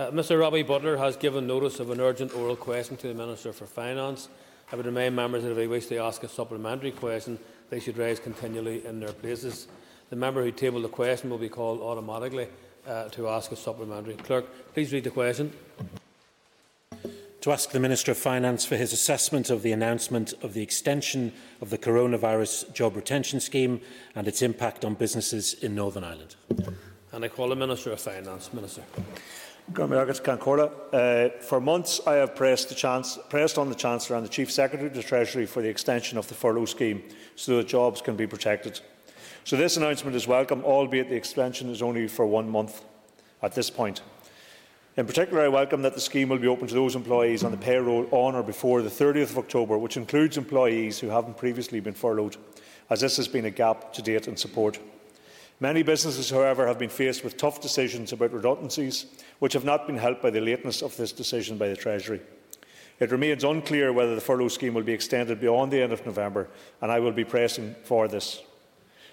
Uh, Mr Robbie Butler has given notice of an urgent oral question to the Minister for Finance. I would remind members that if they wish to ask a supplementary question, they should rise continually in their places. The member who tabled the question will be called automatically uh, to ask a supplementary. Clerk, please read the question. To ask the Minister of Finance for his assessment of the announcement of the extension of the coronavirus job retention scheme and its impact on businesses in Northern Ireland. And I call the Minister of Finance. Minister. Uh, for months, I have pressed, chance, pressed, on the Chancellor and the Chief Secretary of the Treasury for the extension of the furlough scheme so that jobs can be protected. So this announcement is welcome, albeit the extension is only for one month at this point. In particular, I welcome that the scheme will be open to those employees on the payroll on or before the 30th of October, which includes employees who haven't previously been furloughed, as this has been a gap to date in support. Many businesses, however, have been faced with tough decisions about redundancies, which have not been helped by the lateness of this decision by the Treasury. It remains unclear whether the furlough scheme will be extended beyond the end of November, and I will be pressing for this.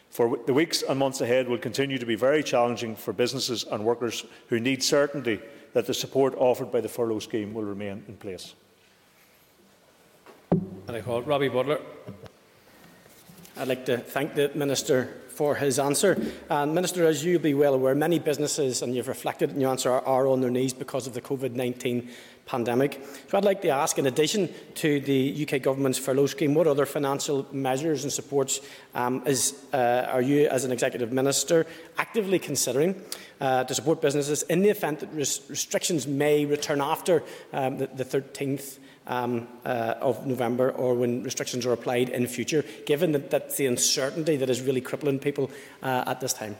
For the weeks and months ahead will continue to be very challenging for businesses and workers who need certainty that the support offered by the furlough scheme will remain in place. And I call Robbie Butler. I'd like to thank the Minister for his answer. And Minister, as you'll be well aware, many businesses, and you've reflected in your answer, are, are on their knees because of the COVID-19 pandemic. So I'd like to ask, in addition to the UK Government's furlough scheme, what other financial measures and supports um, is, uh, are you, as an Executive Minister, actively considering uh, to support businesses in the event that res restrictions may return after um, the, the 13th um, uh, of November or when restrictions are applied in future, given that that's the uncertainty that is really crippling people uh, at this time?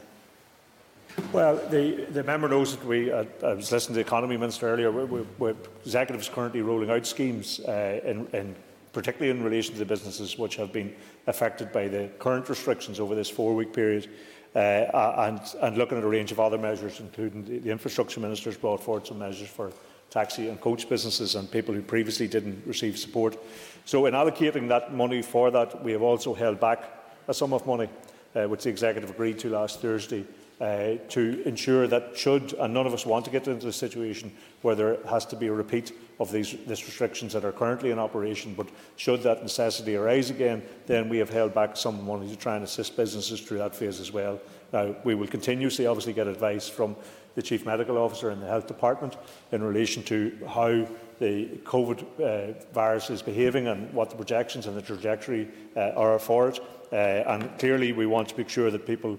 Well, the, the member knows that we, uh, I was listening to the Economy Minister earlier, we, we, executives currently rolling out schemes, uh, in, in, particularly in relation to the businesses which have been affected by the current restrictions over this four-week period. Uh, and, and, looking at a range of other measures, including the, the infrastructure ministers brought forward some measures for taxi and coach businesses and people who previously didn't receive support. So in allocating that money for that, we have also held back a sum of money, uh, which the Executive agreed to last Thursday, uh, to ensure that should, and none of us want to get into a situation where there has to be a repeat of these, restrictions that are currently in operation, but should that necessity arise again, then we have held back some money to try and assist businesses through that phase as well. Now, we will continuously obviously get advice from the Chief Medical Officer and the Health Department in relation to how the COVID uh, virus is behaving and what the projections and the trajectory uh, are for it. Uh, and clearly we want to make sure that people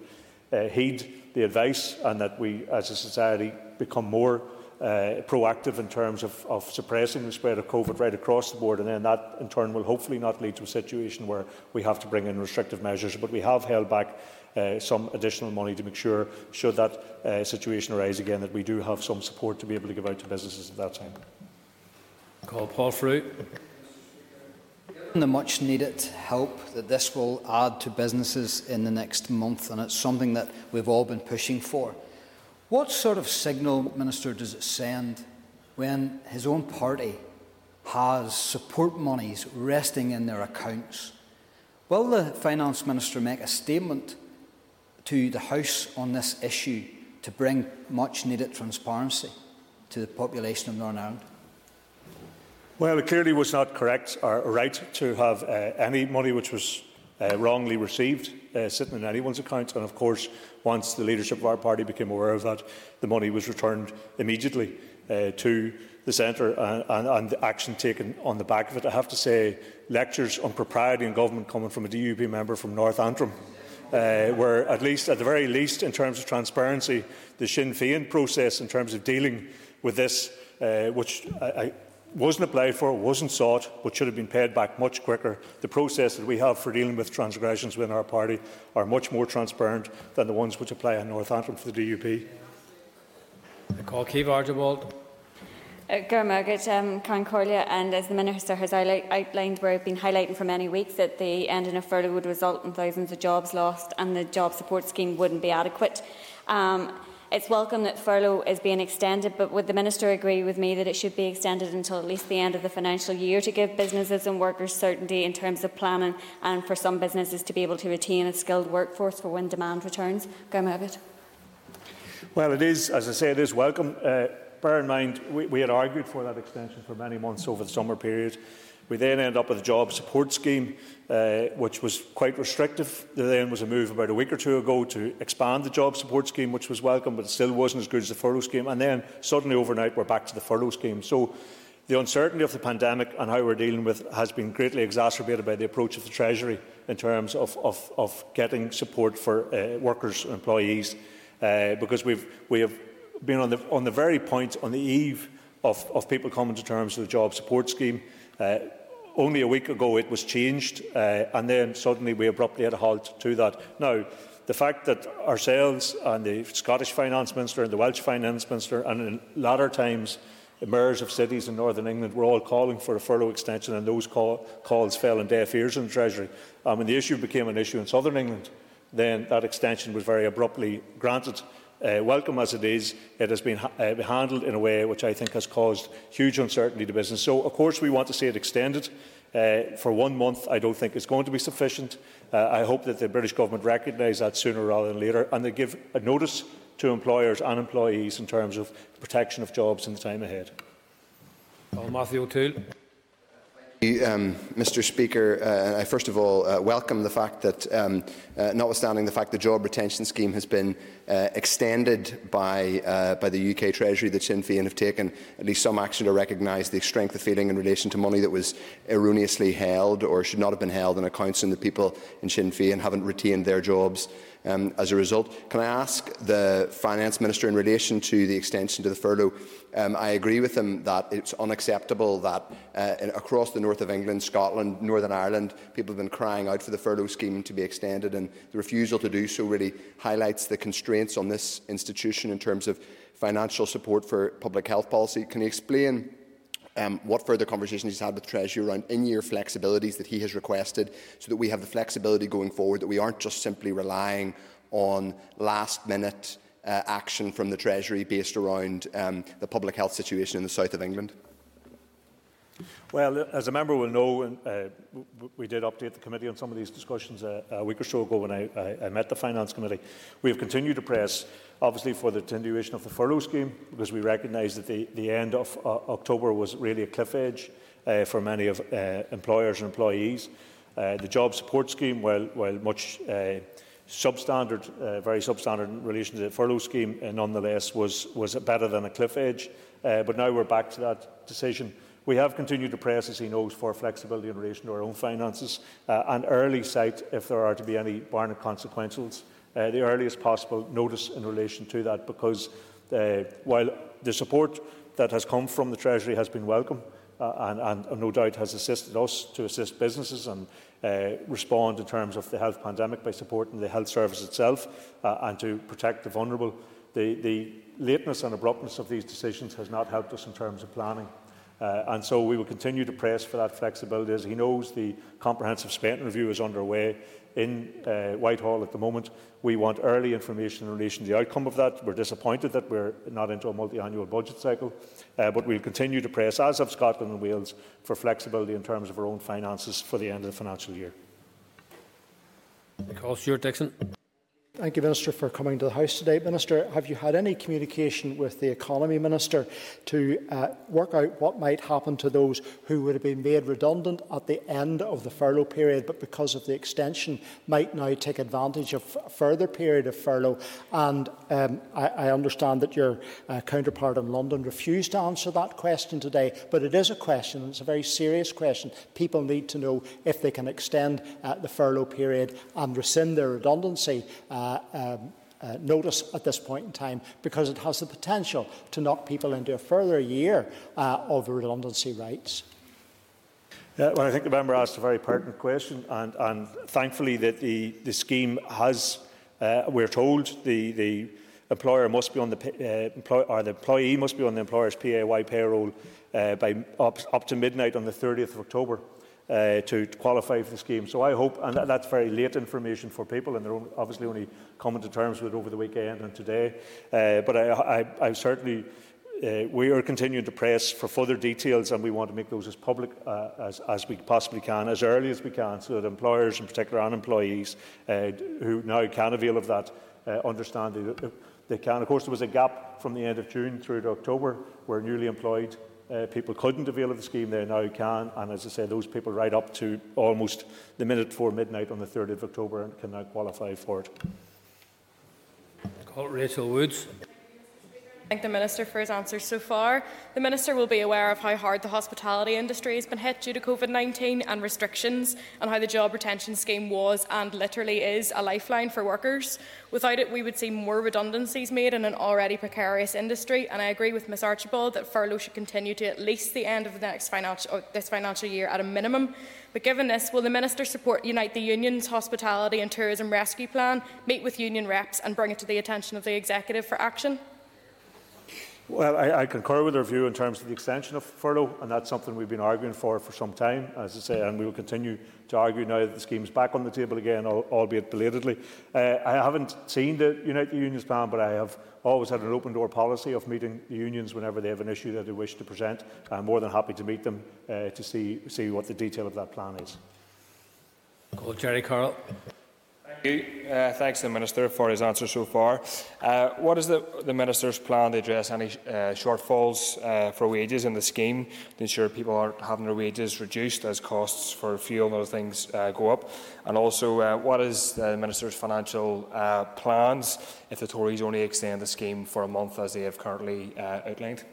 uh, heed the advice and that we as a society become more uh, proactive in terms of, of, suppressing the spread of COVID right across the board, and then that in turn will hopefully not lead to a situation where we have to bring in restrictive measures. But we have held back uh, some additional money to make sure, should that uh, situation arise again, that we do have some support to be able to give out to businesses at that time. Call Paul Frew. The much needed help that this will add to businesses in the next month, and it's something that we've all been pushing for. What sort of signal, Minister, does it send when his own party has support monies resting in their accounts? Will the Finance Minister make a statement to the House on this issue to bring much needed transparency to the population of Northern Ireland? Well, it clearly was not correct or right to have uh, any money which was uh, wrongly received uh, sitting in anyone's account. And of course, once the leadership of our party became aware of that, the money was returned immediately uh, to the centre and, and, and, the action taken on the back of it. I have to say, lectures on propriety in government coming from a DUP member from North Antrim uh, where at least, at the very least, in terms of transparency, the Sinn Féin process in terms of dealing with this, uh, which I wasn't applied for, wasn't sought, but should have been paid back much quicker. The process that we have for dealing with transgressions within our party are much more transparent than the ones which apply in North Antrim for the DUP. I call Keith Archibald. Uh, Gurmugget, um, Concordia, and as the Minister has outlined, we've been highlighting for many weeks that the ending of furlough would result in thousands of jobs lost and the job support scheme wouldn't be adequate. Um, It's welcome that furlough is being extended, but would the Minister agree with me that it should be extended until at least the end of the financial year to give businesses and workers certainty in terms of planning and for some businesses to be able to retain a skilled workforce for when demand returns? Go Well, it is, as I say, it is welcome. Uh, bear in mind, we, we had argued for that extension for many months over the summer period. We then ended up with a job support scheme, uh, which was quite restrictive. There then was a move about a week or two ago to expand the job support scheme, which was welcome, but it still wasn't as good as the furlough scheme. And then suddenly overnight, we're back to the furlough scheme. So the uncertainty of the pandemic and how we're dealing with it has been greatly exacerbated by the approach of the Treasury in terms of, of, of getting support for uh, workers and employees. Uh, because we've, we have been on the, on the very point, on the eve of, of people coming to terms with the job support scheme. Uh, only a week ago it was changed, uh, and then suddenly we abruptly had a halt to that. Now, the fact that ourselves and the Scottish Finance Minister and the Welsh Finance Minister and in latter times mayors of cities in Northern England were all calling for a furlough extension and those call, calls fell on deaf ears in the Treasury. When the issue became an issue in Southern England, then that extension was very abruptly granted. Uh, welcome as it is, it has been ha uh, handled in a way which I think has caused huge uncertainty to business. So, of course, we want to see it extended. Uh, for one month, I don't think is going to be sufficient. Uh, I hope that the British Government recognise that sooner rather than later and they give a notice to employers and employees in terms of protection of jobs in the time ahead. Well, Matthew O'Toole. Um, Mr Speaker, uh, I first of all uh, welcome the fact that, um, uh, notwithstanding the fact the job retention scheme has been uh, extended by, uh, by the UK Treasury, that Sinn Féin have taken at least some action to recognise the strength of feeling in relation to money that was erroneously held or should not have been held in accounts and the people in Sinn Féin haven't retained their jobs um, as a result. Can I ask the Finance Minister in relation to the extension to the furlough Um, I agree with him that it's unacceptable that uh, in, across the north of England, Scotland, Northern Ireland, people have been crying out for the furlough scheme to be extended, and the refusal to do so really highlights the constraints on this institution in terms of financial support for public health policy. Can you explain um, what further conversations he's had with Treasury around in-year flexibilities that he has requested so that we have the flexibility going forward, that we aren't just simply relying on last-minute uh, action from the Treasury based around um, the public health situation in the south of England? Well, as a member will know, uh, we did update the committee on some of these discussions a, a week or so ago when I, I, I met the Finance Committee. We have continued to press, obviously, for the continuation of the furlough scheme because we recognise that the, the end of uh, October was really a cliff edge uh, for many of uh, employers and employees. Uh, the job support scheme, while, while much uh, substandard, uh, very substandard in relation to the furlough scheme, nonetheless, was, was better than a cliff edge. But now we're back to that decision. We have continued to press, as he knows, for flexibility in relation to our own finances uh, and early sight if there are to be any Barnett consequentials, uh, the earliest possible notice in relation to that, because uh, while the support that has come from the Treasury has been welcome, uh, and, and no doubt has assisted us to assist businesses and uh, respond in terms of the health pandemic by supporting the health service itself uh, and to protect the vulnerable. The, the lateness and abruptness of these decisions has not helped us in terms of planning. Uh, and so we will continue to press for that flexibility. As he knows, the comprehensive spending review is underway in uh, Whitehall at the moment. We want early information in relation to the outcome of that. We're disappointed that we're not into a multi-annual budget cycle, uh, but we'll continue to press, as have Scotland and Wales, for flexibility in terms of our own finances for the end of the financial year. Call Stewart Dickson. Thank you, Minister, for coming to the House today. Minister, have you had any communication with the Economy Minister to uh, work out what might happen to those who would have been made redundant at the end of the furlough period, but because of the extension might now take advantage of a further period of furlough? And um, I, I, understand that your uh, counterpart in London refused to answer that question today, but it is a question, it's a very serious question. People need to know if they can extend uh, the furlough period and rescind their redundancy. Uh, um, uh, notice at this point in time because it has the potential to knock people into a further year uh, of redundancy rights. Yeah, well, I think the member asked a very pertinent question, and, and thankfully that the, the scheme has, uh, we're told, the, the employer must be on the uh, employ, or the employee must be on the employer's PAYE payroll uh, by up, up to midnight on the 30th of October uh, to, qualify for the scheme. So I hope, and that, that's very late information for people, and they're obviously only coming to terms with it over the weekend and today. Uh, but I, I, I certainly uh, we are continuing to press for further details and we want to make those as public uh, as, as we possibly can, as early as we can, so that employers, in particular and employees, uh, who now can avail of that, uh, understand the, they can. Of course, there was a gap from the end of June through to October where newly employed uh, people couldn't avail of the scheme, they now can. And as I say, those people right up to almost the minute before midnight on the 3rd of October can now qualify for it. Call Rachel Woods. Thank the Minister for his answers so far. The Minister will be aware of how hard the hospitality industry has been hit due to COVID 19 and restrictions, and how the job retention scheme was and literally is a lifeline for workers. Without it, we would see more redundancies made in an already precarious industry, and I agree with Ms Archibald that furlough should continue to at least the end of the next financial, this financial year at a minimum. But given this, will the Minister support Unite the Union's Hospitality and Tourism Rescue Plan, meet with union reps and bring it to the attention of the Executive for action? Well, I, I, concur with her view in terms of the extension of furlough, and that's something we've been arguing for for some time, as I say, and we will continue to argue now that the scheme's back on the table again, albeit belatedly. Uh, I haven't seen the Unite the Unions plan, but I have always had an open door policy of meeting the unions whenever they have an issue that they wish to present. I'm more than happy to meet them uh, to see, see what the detail of that plan is. Call Jerry Carl. Thank you. Uh, thanks to the Minister for his answer so far. Uh, what is the, the, Minister's plan to address any uh, shortfalls uh, for wages in the scheme to ensure people aren't having their wages reduced as costs for fuel and other things uh, go up? And also, uh, what is the Minister's financial plans if the Tories only extend the scheme for a month as they have currently outlined?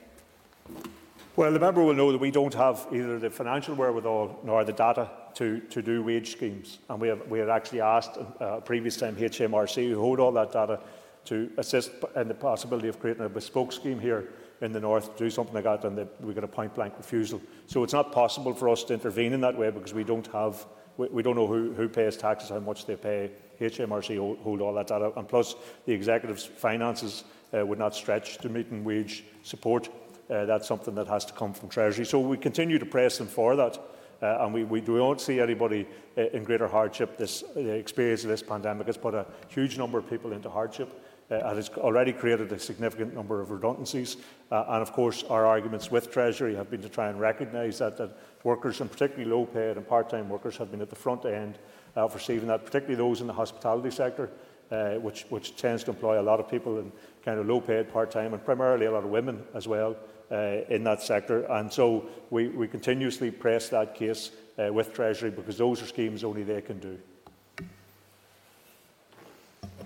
Well, the member will know that we don't have either the financial wherewithal nor the data to, to do wage schemes. And we, have, we had actually asked uh, previous time HMRC, who hold all that data, to assist in the possibility of creating a bespoke scheme here in the north to do something like that, and we got a point blank refusal. So it's not possible for us to intervene in that way because we don't have, we, we don't know who, who pays taxes, how much they pay. HMRC hold, hold all that data, and plus the executive's finances uh, would not stretch to meeting wage support. Uh, that's something that has to come from Treasury. So we continue to press them for that. Uh, and we, we don't see anybody uh, in greater hardship. This uh, experience of this pandemic has put a huge number of people into hardship. Uh, and it's already created a significant number of redundancies. Uh, and of course, our arguments with Treasury have been to try and recognise that, that workers, and particularly low paid and part time workers, have been at the front end of receiving that, particularly those in the hospitality sector, uh, which, which tends to employ a lot of people in kind of low paid part time and primarily a lot of women as well in that sector. And so we, we continuously press that case uh, with Treasury because those are schemes only they can do.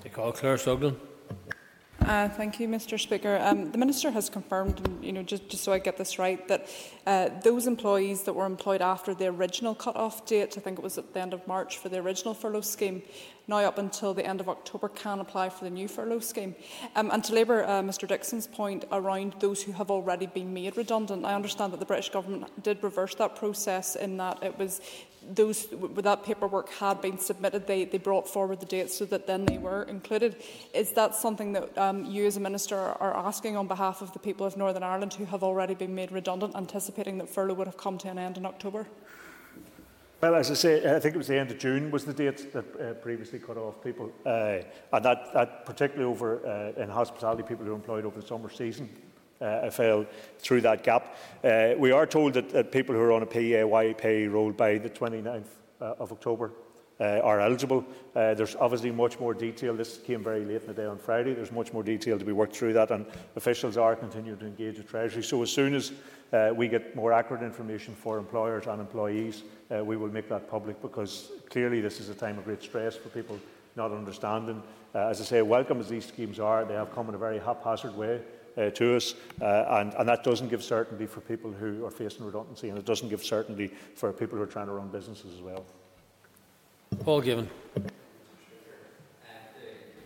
I call Claire Sugden. Uh, thank you, Mr. Speaker. Um, the Minister has confirmed, you know, just, just so I get this right, that uh, those employees that were employed after the original cut-off date, I think it was at the end of March for the original furlough scheme, now up until the end of October can apply for the new furlough scheme. Um, and to labour uh, Mr Dickson's point around those who have already been made redundant, I understand that the British Government did reverse that process in that it was those where that paperwork had been submitted, they, they brought forward the dates so that then they were included. Is that something that um, you as a minister are asking on behalf of the people of Northern Ireland who have already been made redundant, anticipating that furlough would have come to an end in October? Well, as I say, I think it was the end of June was the date that uh, previously cut off people, uh, and that, that particularly over uh, in hospitality, people who are employed over the summer season uh, fell through that gap. Uh, we are told that, that, people who are on a PAYE payroll by the 29th uh, of October uh, are eligible. Uh, there's obviously much more detail. This came very late in the day on Friday. There's much more detail to be worked through that, and officials are continuing to engage with Treasury. So as soon as uh, we get more accurate information for employers and employees, we will make that public because clearly this is a time of great stress for people not understanding. As I say, welcome as these schemes are, they have come in a very haphazard way uh, to us, uh, and, and that doesn't give certainty for people who are facing redundancy, and it doesn't give certainty for people who are trying to run businesses as well. Paul Givan.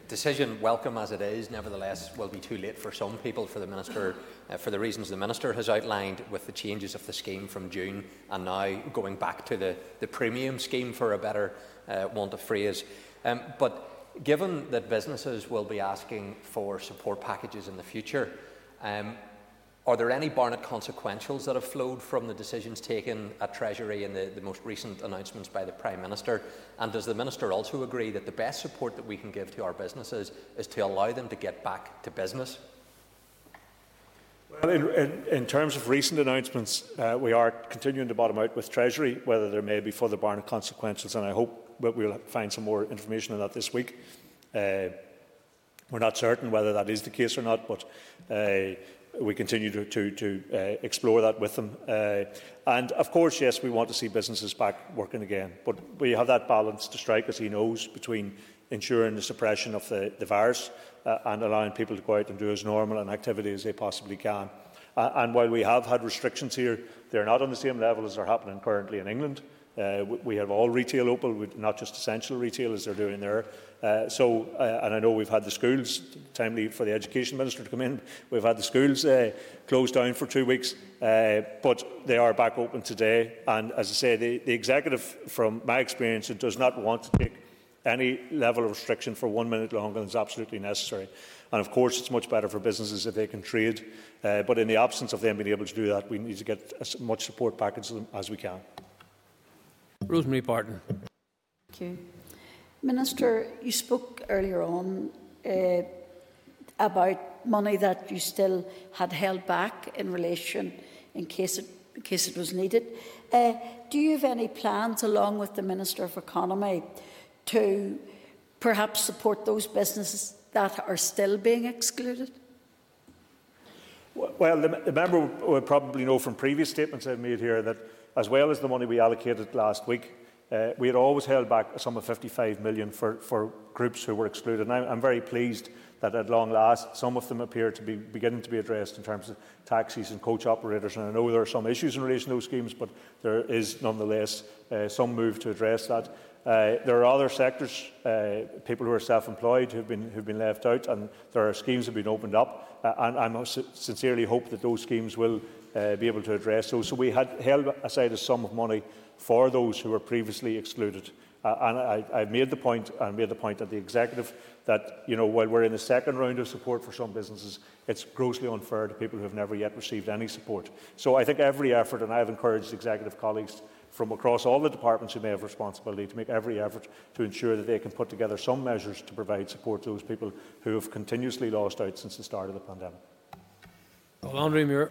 decision, welcome as it is, nevertheless will be too late for some people for the Minister, uh, for the reasons the Minister has outlined with the changes of the scheme from June and now going back to the, the premium scheme for a better uh, want of phrase. Um, but given that businesses will be asking for support packages in the future, um, are there any Barnett consequentials that have flowed from the decisions taken at Treasury and the, the, most recent announcements by the Prime Minister? And does the Minister also agree that the best support that we can give to our businesses is to allow them to get back to business? Well, in, in, in terms of recent announcements, uh, we are continuing to bottom out with Treasury, whether there may be further Barnett consequentials, and I hope but we'll find some more information on that this week. Uh, We're not certain whether that is the case or not, but uh, we continue to, to, to uh, explore that with them. Uh, and of course, yes, we want to see businesses back working again, but we have that balance to strike, as he knows, between ensuring the suppression of the, the virus uh, and allowing people to go out and do as normal an activity as they possibly can. And while we have had restrictions here, they're not on the same level as are happening currently in England. Uh, we have all retail open, not just essential retail as they're doing there. Uh, so, uh, and I know we've had the schools, timely for the Education Minister to come in, we've had the schools uh, closed down for two weeks, uh, but they are back open today. And as I say, the, the Executive, from my experience, does not want to take any level of restriction for one minute longer than is absolutely necessary. And of course, it's much better for businesses if they can trade. Uh, but in the absence of them being able to do that, we need to get as much support package as we can. Rosemary Barton. Thank you. Minister, you spoke earlier on uh, about money that you still had held back in relation in case it, in case it was needed. Uh, do you have any plans, along with the Minister of Economy, to perhaps support those businesses that are still being excluded? Well, the, the member would probably know from previous statements I've made here that, as well as the money we allocated last week, uh, we had always held back a sum of 55 million for, for groups who were excluded. And I'm, I'm very pleased that at long last some of them appear to be beginning to be addressed in terms of taxis and coach operators. And I know there are some issues in relation to those schemes, but there is nonetheless uh, some move to address that. Uh, there are other sectors, uh, people who are self-employed, who've been, who've been left out, and there are schemes that have been opened up. Uh, and I sincerely hope that those schemes will uh, be able to address those. So we had held aside a sum of money for those who were previously excluded. Uh, and I, I made the point, and made the point at the executive that you know while we're in the second round of support for some businesses, it's grossly unfair to people who have never yet received any support. So I think every effort, and I have encouraged executive colleagues from across all the departments who may have responsibility to make every effort to ensure that they can put together some measures to provide support to those people who have continuously lost out since the start of the pandemic. Andrew Muir.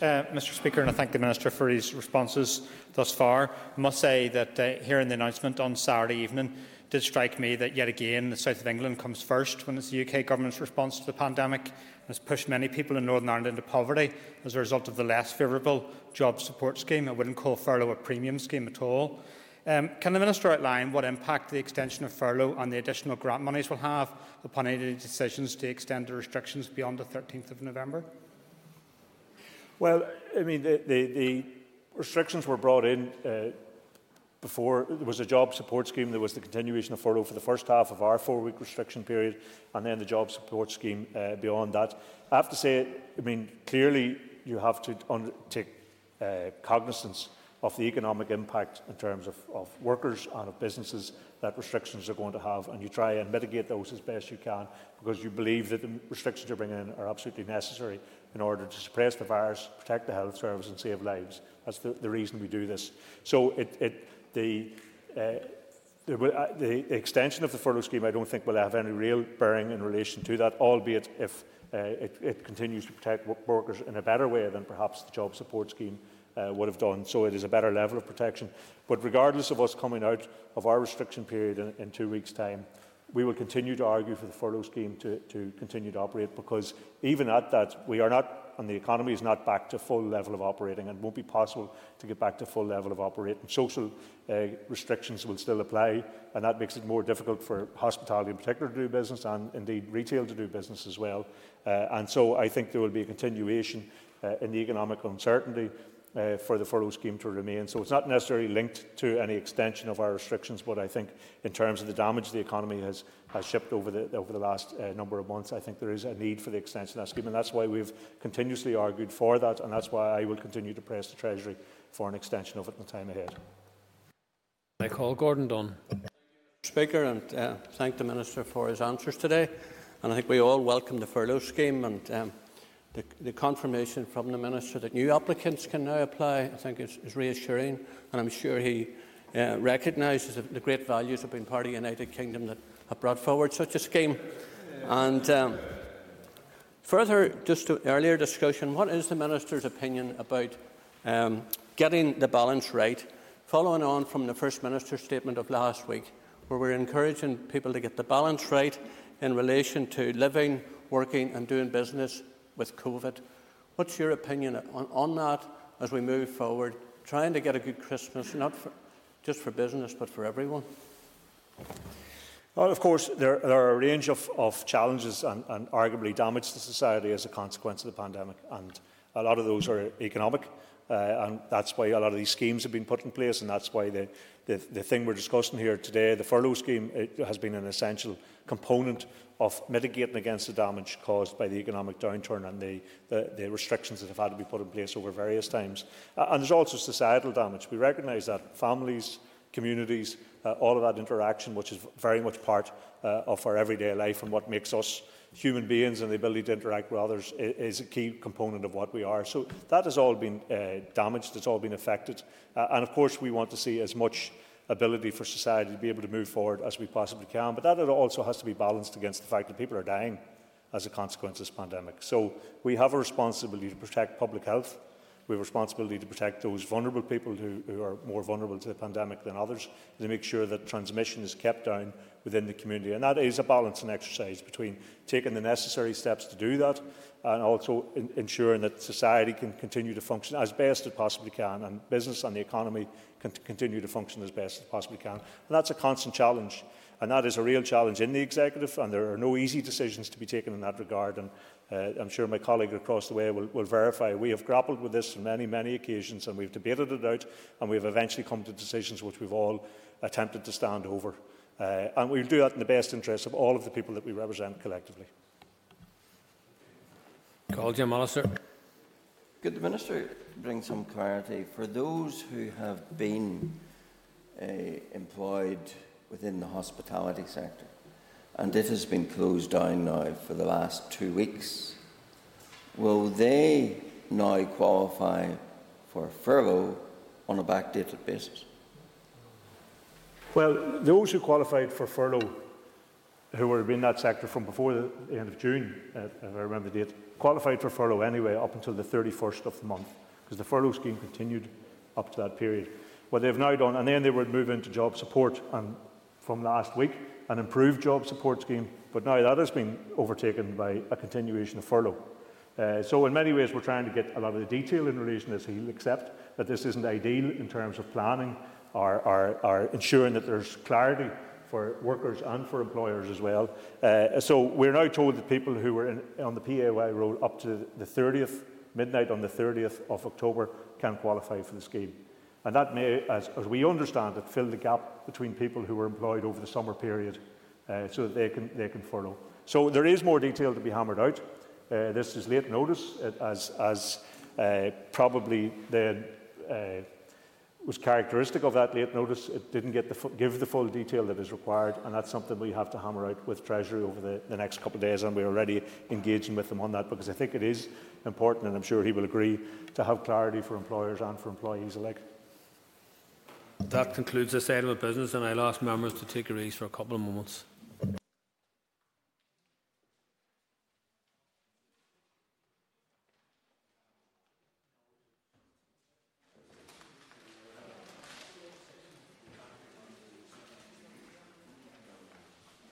Uh, Mr Speaker, and I thank the Minister for his responses thus far. I must say that uh, hearing the announcement on Saturday evening did strike me that yet again the south of England comes first when it's the UK Government's response to the pandemic and has pushed many people in Northern Ireland into poverty as a result of the less favourable job support scheme. I wouldn't call furlough a premium scheme at all. Um, can the Minister outline what impact the extension of furlough and the additional grant monies will have upon any decisions to extend the restrictions beyond the 13th of November? Well, I mean, the, the, the restrictions were brought in uh, before there was a job support scheme. There was the continuation of furlough for the first half of our four-week restriction period, and then the job support scheme uh, beyond that. I have to say, I mean, clearly you have to take uh, cognizance of the economic impact in terms of, of workers and of businesses that restrictions are going to have, and you try and mitigate those as best you can because you believe that the restrictions you're bringing in are absolutely necessary in order to suppress the virus, protect the health service and save lives. That's the, the reason we do this. So it, it, the, uh, uh, the, extension of the furlough scheme I don't think will have any real bearing in relation to that, albeit if uh, it, it, continues to protect workers in a better way than perhaps the job support scheme uh, would have done. So it is a better level of protection. But regardless of us coming out of our restriction period in, in two weeks' time, we will continue to argue for the furlough scheme to, to continue to operate because even at that, we are not, and the economy is not back to full level of operating and won't be possible to get back to full level of operating. Social uh, restrictions will still apply and that makes it more difficult for hospitality in particular to do business and indeed retail to do business as well. Uh, and so I think there will be a continuation uh, in the economic uncertainty uh, for the furlough scheme to remain. So it's not necessarily linked to any extension of our restrictions, but I think in terms of the damage the economy has, has shipped over the, over the last uh, number of months, I think there is a need for the extension of that scheme, and that's why we've continuously argued for that, and that's why I will continue to press the Treasury for an extension of it in the time ahead. I call Gordon Dunne. Speaker, and uh, thank the Minister for his answers today. And I think we all welcome the furlough scheme and um, the, the, confirmation from the Minister that new applicants can now apply, I think, is, is reassuring, and I'm sure he uh, recognises the great values of being part of the United Kingdom that have brought forward such a scheme. And um, further, just to earlier discussion, what is the Minister's opinion about um, getting the balance right, following on from the First Minister's statement of last week, where we're encouraging people to get the balance right in relation to living, working and doing business with COVID. What's your opinion on, on that as we move forward, trying to get a good Christmas, not for, just for business, but for everyone? Well, of course, there, there are a range of, of challenges and, and arguably damage to society as a consequence of the pandemic, and a lot of those are economic. Uh, and that's why a lot of these schemes have been put in place, and that's why the, the, the thing we're discussing here today, the furlough scheme, has been an essential component of mitigating against the damage caused by the economic downturn and the, the, the restrictions that have had to be put in place over various times. Uh, and there's also societal damage. We recognise that families, communities, uh, all of that interaction, which is very much part uh, of our everyday life and what makes us human beings and the ability to interact with others is a key component of what we are. So that has all been uh, damaged, it's all been affected. Uh, and of course, we want to see as much ability for society to be able to move forward as we possibly can. But that also has to be balanced against the fact that people are dying as a consequence of this pandemic. So we have a responsibility to protect public health. We have a responsibility to protect those vulnerable people who, who are more vulnerable to the pandemic than others, and to make sure that transmission is kept down within the community. And that is a balancing exercise between taking the necessary steps to do that and also in, ensuring that society can continue to function as best it possibly can and business and the economy can continue to function as best it possibly can. And that's a constant challenge. And that is a real challenge in the executive, and there are no easy decisions to be taken in that regard. And uh, I'm sure my colleague across the way will, will verify we have grappled with this on many, many occasions, and we've debated it out, and we've eventually come to decisions which we've all attempted to stand over. Uh, and we'll do that in the best interest of all of the people that we represent collectively. Call Jim Allister. Could the Minister bring some clarity for those who have been uh, employed within the hospitality sector and it has been closed down now for the last two weeks? Will they now qualify for furlough on a backdated basis? Well, those who qualified for furlough, who were in that sector from before the end of June, uh, if I remember the date, qualified for furlough anyway up until the 31st of the month, because the furlough scheme continued up to that period. What they've now done, and then they would move into job support and from last week, an improved job support scheme, but now that has been overtaken by a continuation of furlough. Uh, so in many ways we're trying to get a lot of the detail in relation to this. He'll accept that this isn't ideal in terms of planning or, are, are ensuring that there's clarity for workers and for employers as well. Uh, so we're now told that people who were in, on the PAY roll up to the 30th, midnight on the 30th of October, can qualify for the scheme. And that may, as, as we understand it, fill the gap between people who were employed over the summer period uh, so that they can, they can furlough. So there is more detail to be hammered out. Uh, this is late notice, as, as uh, probably the uh, was characteristic of that late notice. It didn't get the give the full detail that is required, and that's something we have to hammer out with Treasury over the, the next couple of days, and we're already engaging with them on that because I think it is important, and I'm sure he will agree, to have clarity for employers and for employees alike. That concludes this item of business, and I'll ask members to take a ease for a couple of moments.